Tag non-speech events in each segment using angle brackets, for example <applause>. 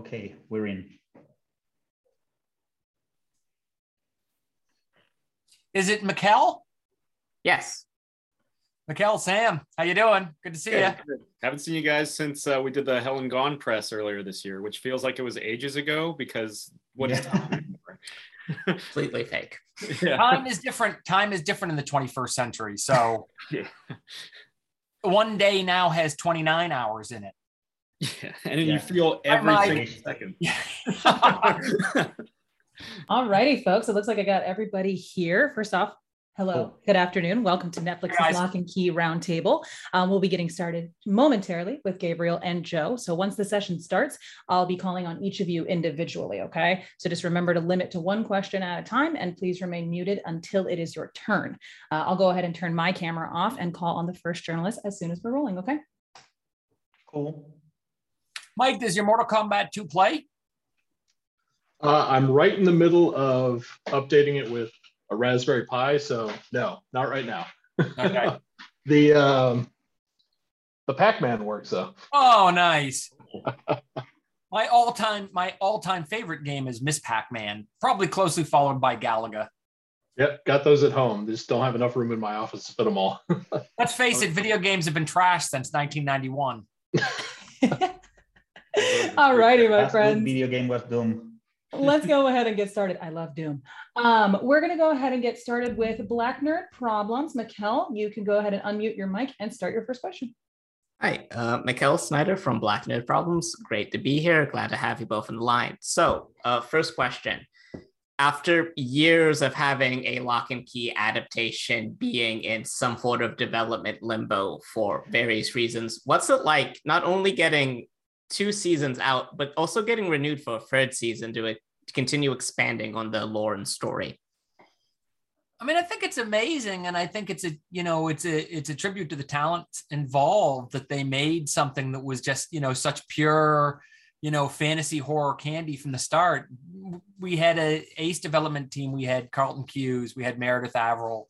Okay, we're in. Is it Mikkel? Yes. Mikkel, Sam, how you doing? Good to see you. Haven't seen you guys since uh, we did the Hell and Gone press earlier this year, which feels like it was ages ago because what is time <laughs> Completely fake. Yeah. Time is different. Time is different in the 21st century. So <laughs> yeah. one day now has 29 hours in it. Yeah, and yeah. you feel every second. <laughs> All righty, folks. It looks like I got everybody here. First off, hello, good afternoon. Welcome to Netflix's hey Locke and Key Roundtable. Um, we'll be getting started momentarily with Gabriel and Joe. So once the session starts, I'll be calling on each of you individually. Okay. So just remember to limit to one question at a time and please remain muted until it is your turn. Uh, I'll go ahead and turn my camera off and call on the first journalist as soon as we're rolling. Okay. Cool. Mike, does your Mortal Kombat 2 play? Uh, I'm right in the middle of updating it with a Raspberry Pi, so no, not right now. Okay. <laughs> the um, the Pac-Man works though. Oh, nice. <laughs> my all-time my all-time favorite game is Ms. Pac-Man, probably closely followed by Galaga. Yep, got those at home. Just don't have enough room in my office to fit them all. <laughs> Let's face it, video games have been trashed since 1991. All righty, my friends. Video game was Doom. Let's go <laughs> ahead and get started. I love Doom. Um, we're going to go ahead and get started with Black Nerd Problems. Mikkel, you can go ahead and unmute your mic and start your first question. Hi, uh, Mikkel Snyder from Black Nerd Problems. Great to be here. Glad to have you both on the line. So, uh, first question. After years of having a Locke and Key adaptation being in some sort of development limbo for various reasons, what's it like not only getting two seasons out, but also getting renewed for a third season to, uh, to continue expanding on the lore and story. I mean, I think it's amazing, and I think it's a you know it's a it's a tribute to the talent involved that they made something that was just you know such pure you know fantasy horror candy from the start. We had a ace development team. We had Carlton Cuse. We had Meredith Averill.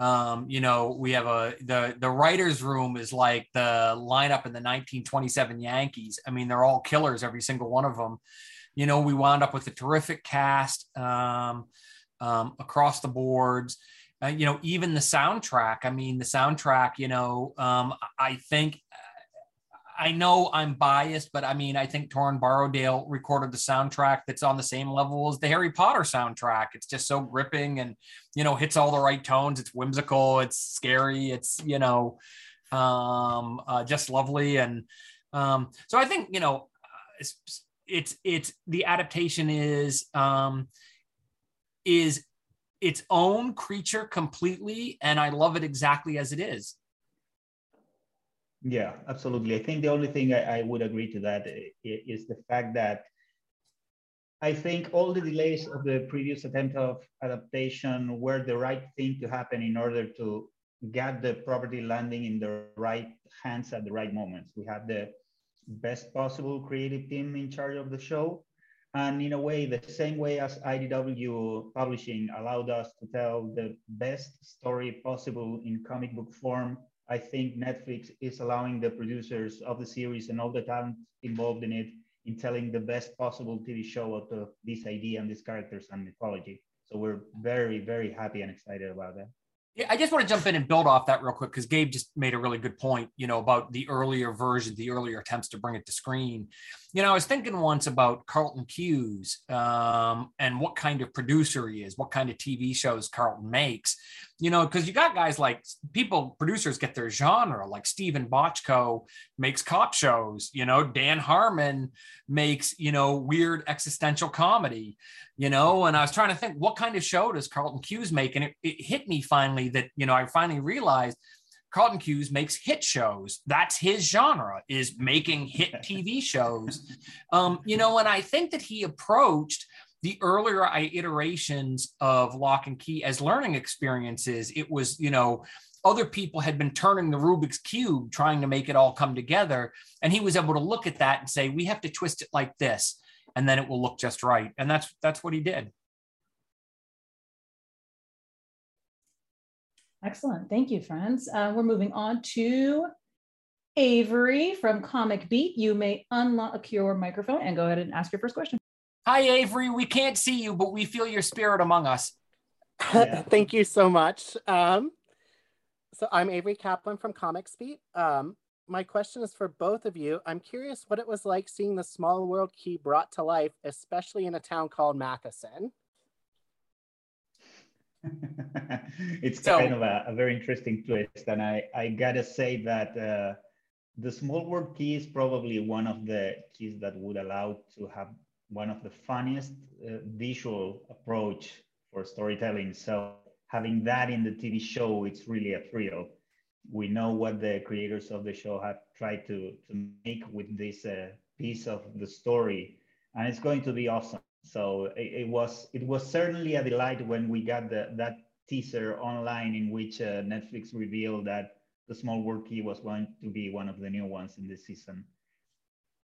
Um, you know, we have a the the writers' room is like the lineup in the 1927 Yankees. I mean, they're all killers, every single one of them. You know, we wound up with a terrific cast um, um, across the boards. Uh, you know, even the soundtrack. I mean, the soundtrack. You know, um, I think I know I'm biased, but I mean, I think Torin Borrowdale recorded the soundtrack that's on the same level as the Harry Potter soundtrack. It's just so gripping and, you know, hits all the right tones. It's whimsical, it's scary, it's, you know, um, uh, just lovely. And um, so I think, you know, it's, it's, it's the adaptation is, um, is its own creature completely. And I love it exactly as it is. Yeah, absolutely. I think the only thing I, I would agree to that eh, is the fact that I think all the delays of the previous attempt of adaptation were the right thing to happen in order to get the property landing in the right hands at the right moments. We had the best possible creative team in charge of the show. And in a way, the same way as IDW publishing allowed us to tell the best story possible in comic book form I think Netflix is allowing the producers of the series and all the talent involved in it in telling the best possible TV show out of this idea and these characters and mythology. So we're very, very happy and excited about that. I just want to jump in and build off that real quick because Gabe just made a really good point, you know, about the earlier version, the earlier attempts to bring it to screen. You know, I was thinking once about Carlton Cuse um, and what kind of producer he is, what kind of TV shows Carlton makes you know, because you got guys like people, producers get their genre, like Steven Bochco makes cop shows, you know, Dan Harmon makes, you know, weird existential comedy, you know, and I was trying to think what kind of show does Carlton Cuse make? And it, it hit me finally that, you know, I finally realized Carlton Cuse makes hit shows. That's his genre is making hit <laughs> TV shows. Um, you know, and I think that he approached the earlier iterations of Locke and Key as learning experiences it was you know other people had been turning the rubik's cube trying to make it all come together and he was able to look at that and say we have to twist it like this and then it will look just right and that's that's what he did excellent thank you friends uh, we're moving on to Avery from Comic Beat. You may unlock your microphone and go ahead and ask your first question. Hi, Avery. We can't see you, but we feel your spirit among us. Yeah. <laughs> Thank you so much. Um, so I'm Avery Kaplan from Comic Beat. Um, my question is for both of you. I'm curious what it was like seeing the small world key brought to life, especially in a town called Matheson. <laughs> it's so, kind of a, a, very interesting twist, and I, I gotta say that uh, the small world key is probably one of the keys that would allow to have one of the funniest uh, visual approach for storytelling. So having that in the TV show, it's really a thrill. We know what the creators of the show have tried to, to make with this uh, piece of the story, and it's going to be awesome. So it, it, was it was certainly a delight when we got the, that teaser online in which uh, Netflix revealed that the small world key was going to be one of the new ones in this season.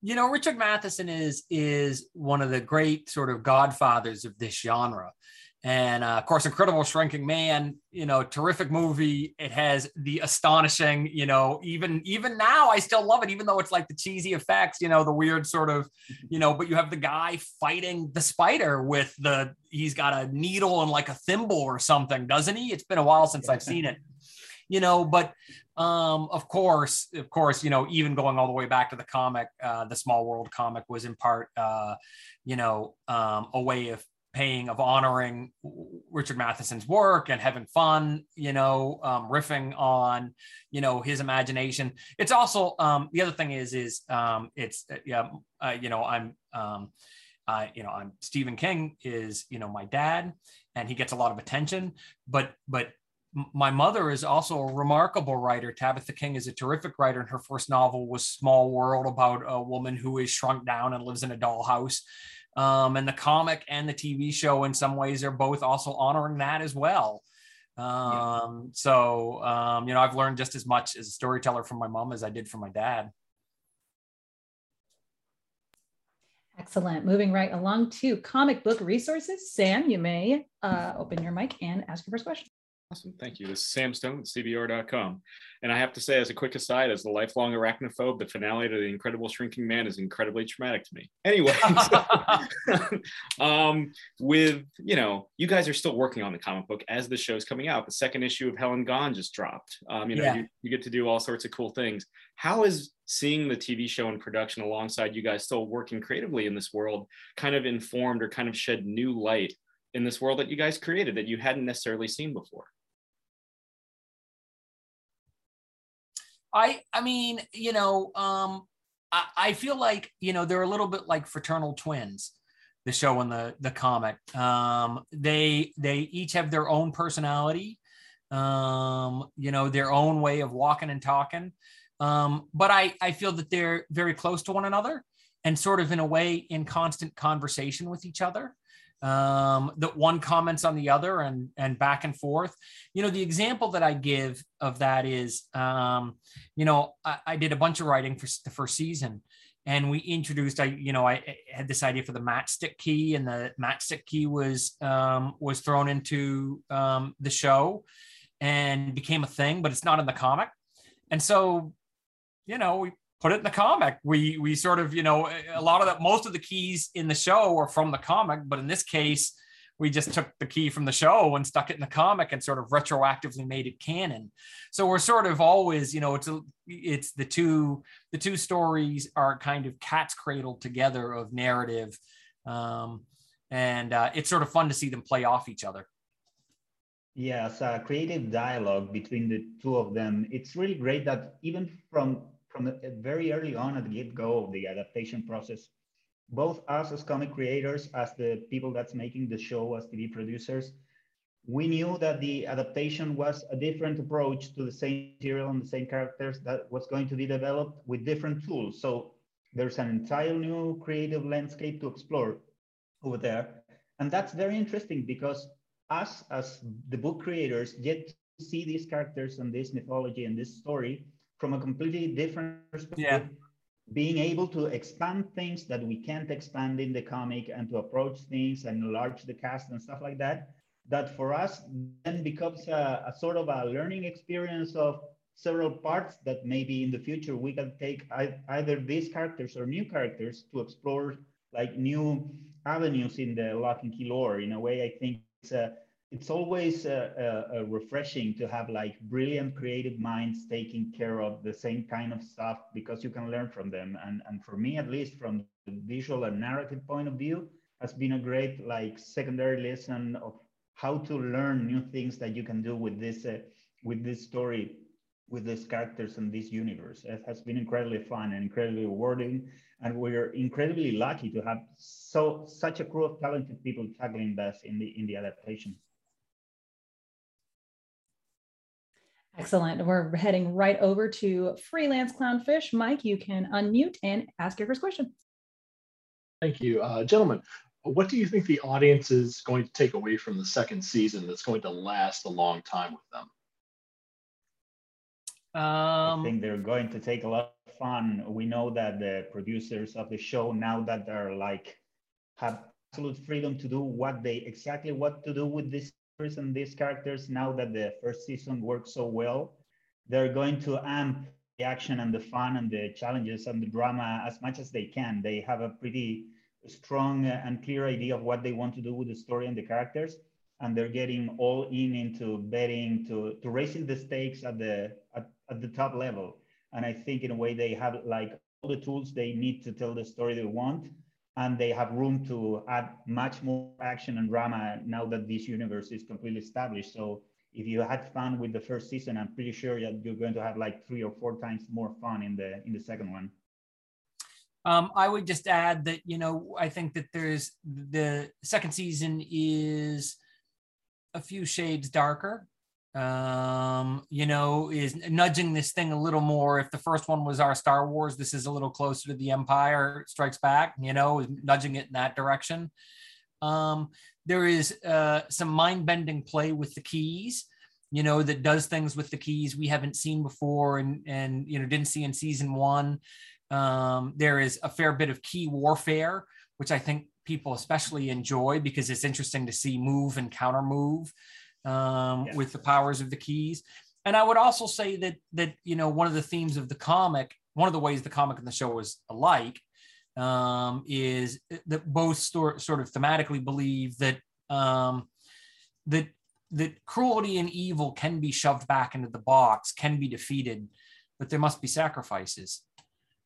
You know, Richard Matheson is is one of the great sort of godfathers of this genre. And uh, of course, Incredible Shrinking Man, you know, terrific movie. It has the astonishing, you know, even even now I still love it, even though it's like the cheesy effects, you know, the weird sort of, you know, but you have the guy fighting the spider with the he's got a needle and like a thimble or something, doesn't he? It's been a while since I've seen it. You know, but um, of course, of course, you know, even going all the way back to the comic, uh, the Small World comic was in part, uh, you know, um, a way of paying of honoring Richard Matheson's work and having fun, you know, um, riffing on, you know, his imagination. It's also um, the other thing is is um, it's uh, yeah, uh, you know, I'm um, you know, I'm Stephen King is you know my dad, and he gets a lot of attention, but but my mother is also a remarkable writer. Tabitha King is a terrific writer, and her first novel was Small World about a woman who is shrunk down and lives in a dollhouse. Um, and the comic and the TV show, in some ways, are both also honoring that as well. Um, yeah. So, um, you know, I've learned just as much as a storyteller from my mom as I did from my dad. Excellent. Moving right along to comic book resources. Sam, you may uh, open your mic and ask your first question. Awesome. Thank you. This is Sam Stone, at CBR.com. And I have to say, as a quick aside, as a lifelong arachnophobe, the finale to The Incredible Shrinking Man is incredibly traumatic to me. Anyway, <laughs> um, with, you know, you guys are still working on the comic book as the show's coming out. The second issue of Hell and Gone just dropped. Um, you know, yeah. you, you get to do all sorts of cool things. How is seeing the TV show in production alongside you guys still working creatively in this world kind of informed or kind of shed new light in this world that you guys created that you hadn't necessarily seen before? I I mean, you know, um, I, I feel like you know they're a little bit like fraternal twins the show and the the comic. Um, they they each have their own personality, um, you know, their own way of walking and talking. Um, but I I feel that they're very close to one another and sort of in a way in constant conversation with each other um, that one comments on the other and and back and forth. You know, the example that I give of that is, um, you know, I, I, did a bunch of writing for the first season, and we introduced. I you know I had this idea for the matchstick key, and the matchstick key was um, was thrown into um, the show and became a thing, but it's not in the comic. And so, you know, we put it in the comic. We we sort of, you know, a lot of that most of the keys in the show are from the comic, but in this case, we just took the key from the show and stuck it in the comic and sort of retroactively made it canon. So we're sort of always, you know, it's a, it's the two the two stories are kind of cat's cradle together of narrative, um, and uh, it's sort of fun to see them play off each other. Yes, uh, creative dialogue between the two of them. It's really great that even from from the, eh, very early on at the get-go of the adaptation process, both us as comic creators, as the people that's making the show, as TV producers, we knew that the adaptation was a different approach to the same material and the same characters that was going to be developed with different tools. So there's an entire new creative landscape to explore over there. And that's very interesting because us as the book creators get to see these characters and this mythology and this story from a completely different perspective. Yeah. Being able to expand things that we can't expand in the comic and to approach things and enlarge the cast and stuff like that, that for us then becomes a, a sort of a learning experience of several parts that maybe in the future we can take either these characters or new characters to explore like new avenues in the Locke and Key lore. In a way, I think it's a it's always uh, uh, refreshing to have like brilliant creative minds taking care of the same kind of stuff because you can learn from them. And and for me at least from the visual and narrative point of view has been a great like secondary lesson of how to learn new things that you can do with this uh, with this story with these characters and this universe. It has been incredibly fun and incredibly rewarding. And we're incredibly lucky to have so such a crew of talented people tackling this in the in the adaptation Excellent. We're heading right over to freelance clownfish. Mike, you can unmute and ask your first question. Thank you, uh, gentlemen. What do you think the audience is going to take away from the second season that's going to last a long time with them? Um, I think they're going to take a lot of fun. We know that the producers of the show now that they're like have absolute freedom to do what they exactly what to do with this and these characters now that the first season worked so well they're going to amp the action and the fun and the challenges and the drama as much as they can. They have a pretty strong and clear idea of what they want to do with the story and the characters and they're getting all in into betting to to raising the stakes at the at, at the top level. And i think in a way they have like all the tools they need to tell the story they want and they have room to add much more action and drama now that this universe is completely established. So if you had fun with the first season, I'm pretty sure that you're going to have like three or four times more fun in the in the second one. Um, I would just add that you know I think that there's the second season is a few shades darker um you know is nudging this thing a little more if the first one was our star wars this is a little closer to the empire strikes back you know nudging it in that direction. Um there is uh some mind-bending play with the keys you know that does things with the keys we haven't seen before and and you know didn't see in season one. Um there is a fair bit of key warfare which i think people especially enjoy because it's interesting to see move and counter move um, yeah. with the powers of the keys. And I would also say that that you know one of the themes of the comic, one of the ways the comic and the show is alike, um, is that both sort sort of thematically believe that um, that that cruelty and evil can be shoved back into the box, can be defeated, but there must be sacrifices.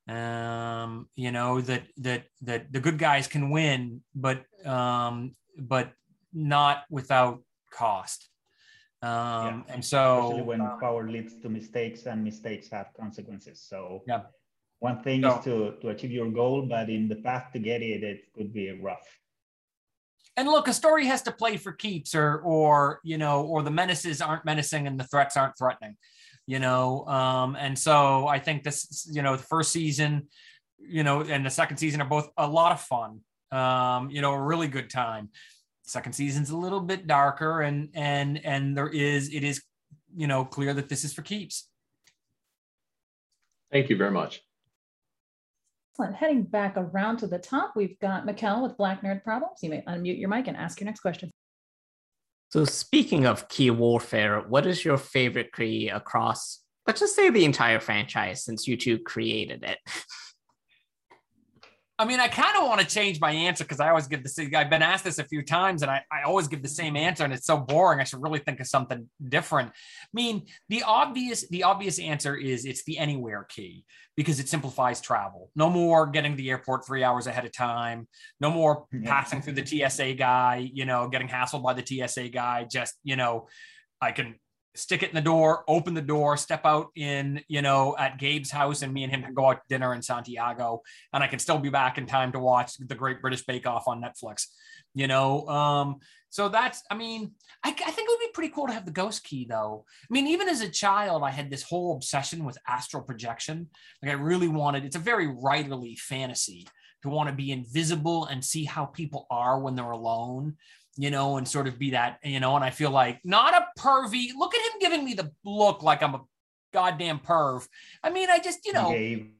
Um, you know that that that the good guys can win, but um, but not without cost. Um, yeah. And so, especially when um, power leads to mistakes and mistakes have consequences. So, yeah, one thing so, is to to achieve your goal, but in the path to get it, it could be rough. And look, a story has to play for keeps, or or you know, or the menaces aren't menacing and the threats aren't threatening, you know. Um, and so I think this, you know, the first season, you know, and the second season are both a lot of fun. Um, you know, a really good time second season's a little bit darker and and and there is it is you know clear that this is for keeps thank you very much Excellent. Heading back around to the top, we've got Mikkel with Black Nerd Problems. You may unmute your mic and ask your next question. So, speaking of key warfare, what is your favorite key across, let's just say, the entire franchise since you two created it? <laughs> I mean, I kind of want to change my answer because I always give the same. I've been asked this a few times, and I, I always give the same answer, and it's so boring. I should really think of something different. I mean, the obvious the obvious answer is it's the anywhere key because it simplifies travel. No more getting to the airport three hours ahead of time. No more passing through the TSA guy. You know, getting hassled by the TSA guy. Just you know, I can stick it in the door, open the door, step out in, you know, at Gabe's house, and me and him can go out to dinner in Santiago, and I can still be back in time to watch the Great British Bake Off on Netflix. You know, um, so that's, I mean, I, I think it would be pretty cool to have the ghost key, though. I mean, even as a child, I had this whole obsession with astral projection. Like, I really wanted. It's a very writerly fantasy to want to be invisible and see how people are when they're alone you know, and sort of be that, you know, and I feel like not a pervy. Look at him giving me the look like I'm a goddamn perv. I mean, I just, you know, Gabe.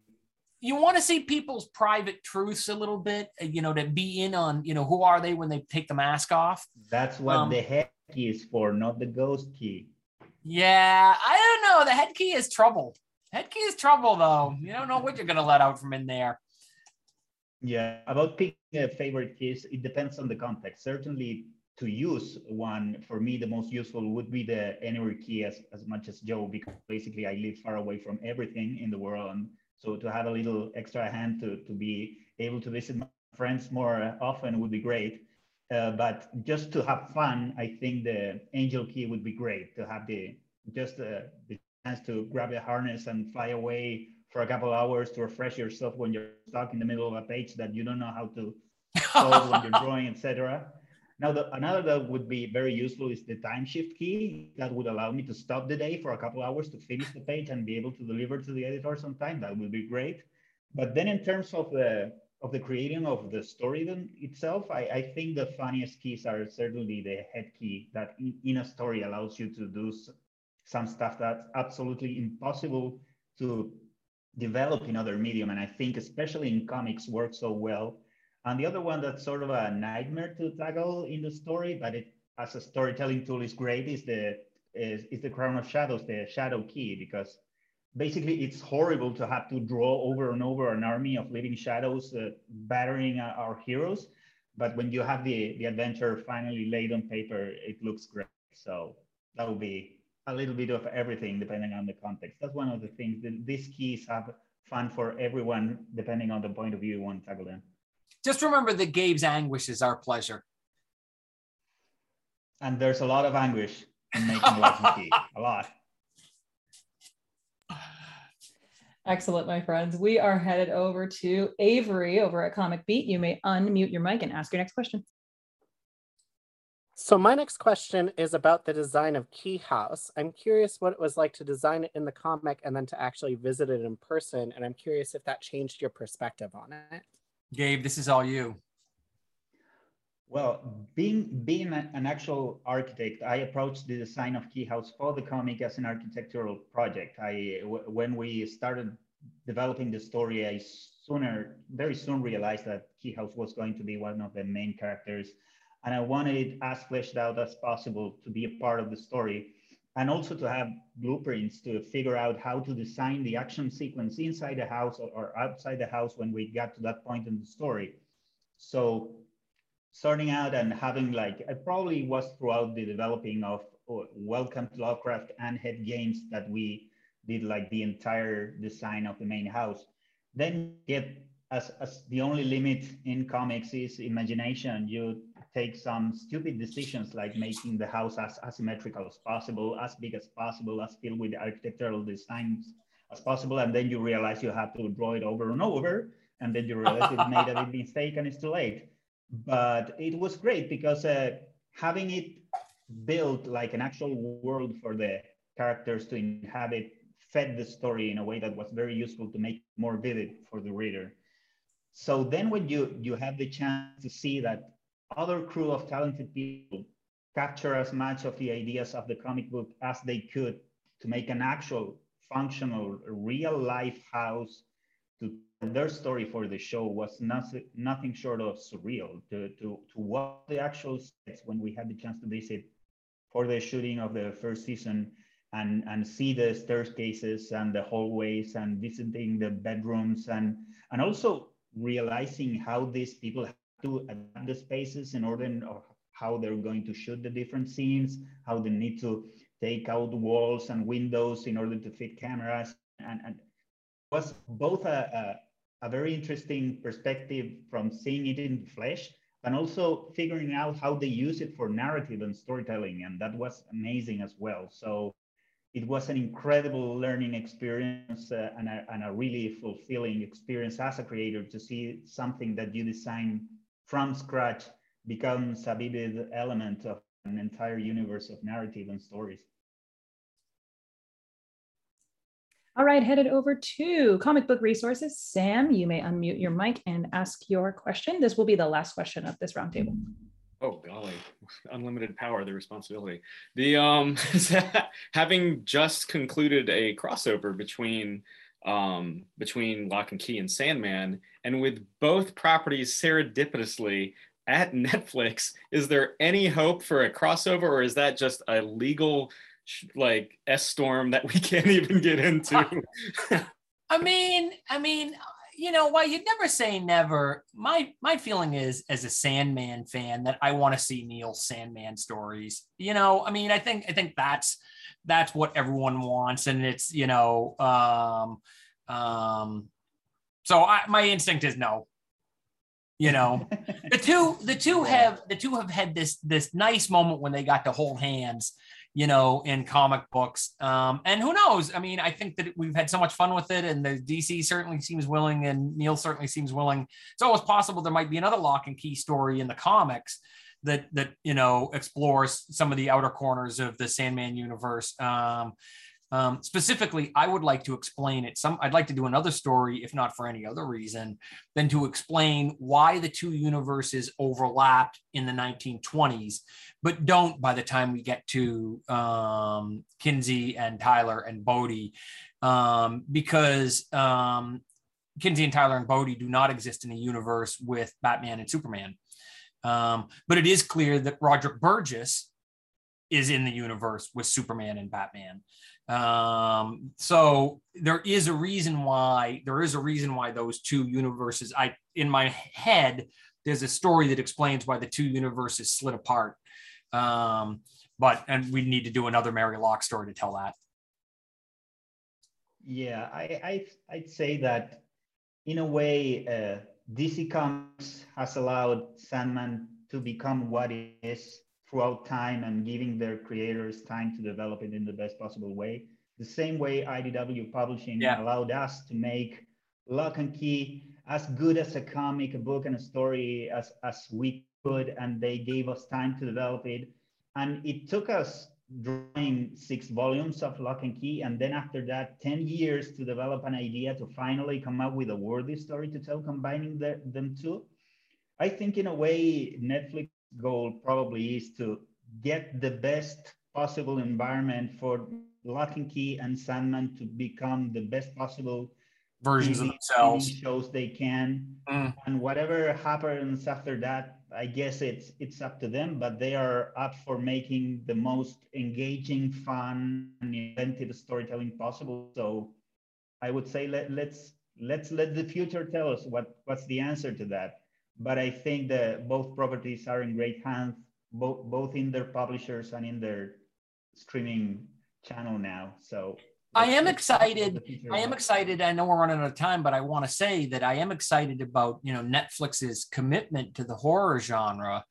you want to see people's private truths a little bit, uh, you know, to be in on, you know, who are they when they take the mask off. That's what um, the head key is for, not the ghost key. Yeah, I don't know. The head key is trouble. Head key is trouble, though. You don't know what you're going to let out from in there. Yeah, about picking a favorite keys, it depends on the context. Certainly, to use one, for me, the most useful would be the anywhere key as, as much as Joe, because basically I live far away from everything in the world. And so to have a little extra hand to, to be able to visit my friends more often would be great. Uh, but just to have fun, I think the angel key would be great to have the just uh, the chance to grab a harness and fly away for a couple hours to refresh yourself when you're stuck in the middle of a page that you don't know how to solve when you're <laughs> drawing, etc. Now, the, another that would be very useful is the time shift key that would allow me to stop the day for a couple hours to finish the page and be able to deliver to the editor sometime. That would be great. But then in terms of the of the creating of the story then itself, I, I think the funniest keys are certainly the head key that in, in a story allows you to do some stuff that's absolutely impossible to develop in other medium. And I think especially in comics works so well. And the other one that's sort of a nightmare to tackle in the story, but it as a storytelling tool is great, is the is, is the Crown of Shadows, the Shadow Key, because basically it's horrible to have to draw over and over an army of living shadows uh, battering our heroes but when you have the the adventure finally laid on paper it looks great so that would be a little bit of everything depending on the context that's one of the things that these keys have fun for everyone depending on the point of view you want to tackle them just remember that gabe's anguish is our pleasure and there's a lot of anguish in making Locke Key a lot <laughs> Excellent, my friends. We are headed over to Avery over at Comic Beat. You may unmute your mic and ask your next question. So my next question is about the design of Key House. I'm curious what it was like to design it in the comic and then to actually visit it in person. And I'm curious if that changed your perspective on it. Gabe, this is all you. Well, being being an actual architect, I approached the design of Key House for the comic as an architectural project. I when we started developing the story, I sooner very soon realized that Key House was going to be one of the main characters, and I wanted as fleshed out as possible to be a part of the story, and also to have blueprints to figure out how to design the action sequence inside the house or, outside the house when we got to that point in the story. So starting out and having like it probably was throughout the developing of uh, welcome to lovecraft and head games that we did like the entire design of the main house then get as, as the only limit in comics is imagination you take some stupid decisions like making the house as asymmetrical as possible as big as possible as filled with architectural designs as possible and then you realize you have to draw it over and over and then you realize you made a <laughs> big mistake and it's too late but it was great because uh, having it built like an actual world for the characters to inhabit fed the story in a way that was very useful to make more vivid for the reader. So then when you, you have the chance to see that other crew of talented people capture as much of the ideas of the comic book as they could to make an actual functional real life house to their story for the show was nothing, nothing short of surreal to, to, to watch the actual sets when we had the chance to visit for the shooting of the first season and, and see the staircases and the hallways and visiting the bedrooms and, and also realizing how these people to adapt the spaces in order of how they're going to shoot the different scenes, how they need to take out walls and windows in order to fit cameras. And, and was both a, a very interesting perspective from seeing it in the flesh, and also figuring out how they use it for narrative and storytelling. And that was amazing as well. So it was an incredible learning experience uh, and, a, and a really fulfilling experience as a creator to see something that you design from scratch becomes a vivid element of an entire universe of narrative and stories. All right, headed over to comic book resources. Sam, you may unmute your mic and ask your question. This will be the last question of this roundtable. Oh golly, <laughs> unlimited power, the responsibility. The um <laughs> having just concluded a crossover between um between Locke and Key and Sandman, and with both properties serendipitously at <laughs> Netflix, is there any hope for a crossover, or is that just a legal like S storm that we <laughs> can't even get into. <laughs> I mean, I mean, you know, why you'd never say never. My my feeling is, as a Sandman fan, that I want to see Neil Sandman stories. You know, I mean, I think I think that's that's what everyone wants, and it's you know, um, um, so I, my instinct is no. You know, <laughs> the two the two have the two have had this this nice moment when they got to hold hands you know, in comic books. Um, and who knows? I mean, I think that we've had so much fun with it, and the DC certainly seems willing, and Neil certainly seems willing. It's always possible there might be another Locke and Key story in the comics that that you know explores some of the outer corners of the Sandman universe. Um, um, specifically, I would like to explain it. Some I'd like to do another story, if not for any other reason, than to explain why the two universes overlapped in the 1920s, but don't by the time we get to um, Kinsey and Tyler and Bode, um, because um, Kinsey and Tyler and Bode do not exist in a universe with Batman and Superman. Um, but it is clear that Roderick Burgess is in the universe with Superman and Batman. Um, so there is a reason why there is a reason why those two universes. I in my head, there's a story that explains why the two universes slid apart. Um, but and we need to do another Mary Locke story to tell that. Yeah, I, I I'd say that in a way, uh, DC Comics has allowed Sandman to become what it is throughout time and giving their creators time to develop it in the best possible way. The same way IDW Publishing yeah. allowed us to make Locke and Key as good as a comic, a book, and a story as, as we could, and they gave us time to develop it. And it took us drawing six volumes of Locke and Key, and then after that, 10 years to develop an idea to finally come up with a worthy story to tell, combining the, them two. I think in a way, Netflix goal probably is to get the best possible environment for Locke and Key and Sandman to become the best possible versions TV, of themselves shows they can mm. and whatever happens after that i guess it's it's up to them but they are up for making the most engaging fun and inventive storytelling possible so i would say let, let's let's let the future tell us what what's the answer to that but I think that both properties are in great hands, both both in their publishers and in their streaming channel now. So I am excited. I am excited. I know we're running out of time, but I want to say that I am excited about you know Netflix's commitment to the horror genre.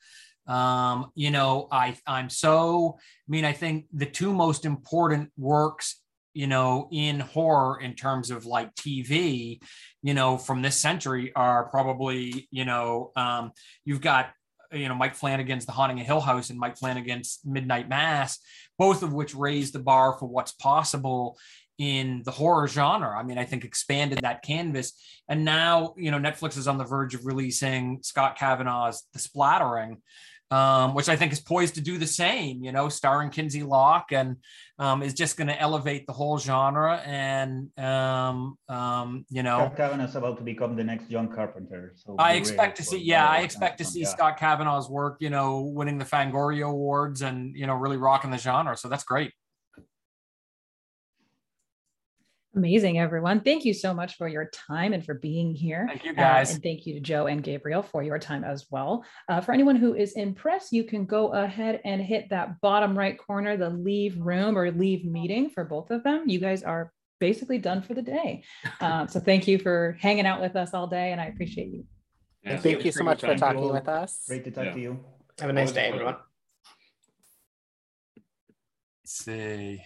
Um, you know, I I'm so. I mean, I think the two most important works you know, in horror in terms of like TV, you know, from this century are probably, you know, um, you've got, you know, Mike Flanagan's The Haunting of Hill House and Mike Flanagan's Midnight Mass, both of which raised the bar for what's possible in the horror genre. I mean, I think expanded that canvas. And now, you know, Netflix is on the verge of releasing Scott Cavendish's The Splattering, um, which I think is poised to do the same, you know, starring Kinsey Locke and um, is just going to elevate the whole genre. And, um, um, you know, Scott is about to become the next John Carpenter. So I expect to see, yeah, I expect to see yeah. Scott Cavendish's work, you know, winning the Fangoria Awards and, you know, really rocking the genre. So that's great. Amazing, everyone. Thank you so much for your time and for being here. Thank you, guys. Uh, and thank you to Joe and Gabriel for your time as well. Uh, for anyone who is impressed, you can go ahead and hit that bottom right corner, the leave room or leave meeting for both of them. You guys are basically done for the day. <laughs> Um, so thank you for hanging out with us all day, and I appreciate you. Yeah, thank you so much for talking with us. Great to talk yeah. to you. Have a nice day, everyone. Let's see.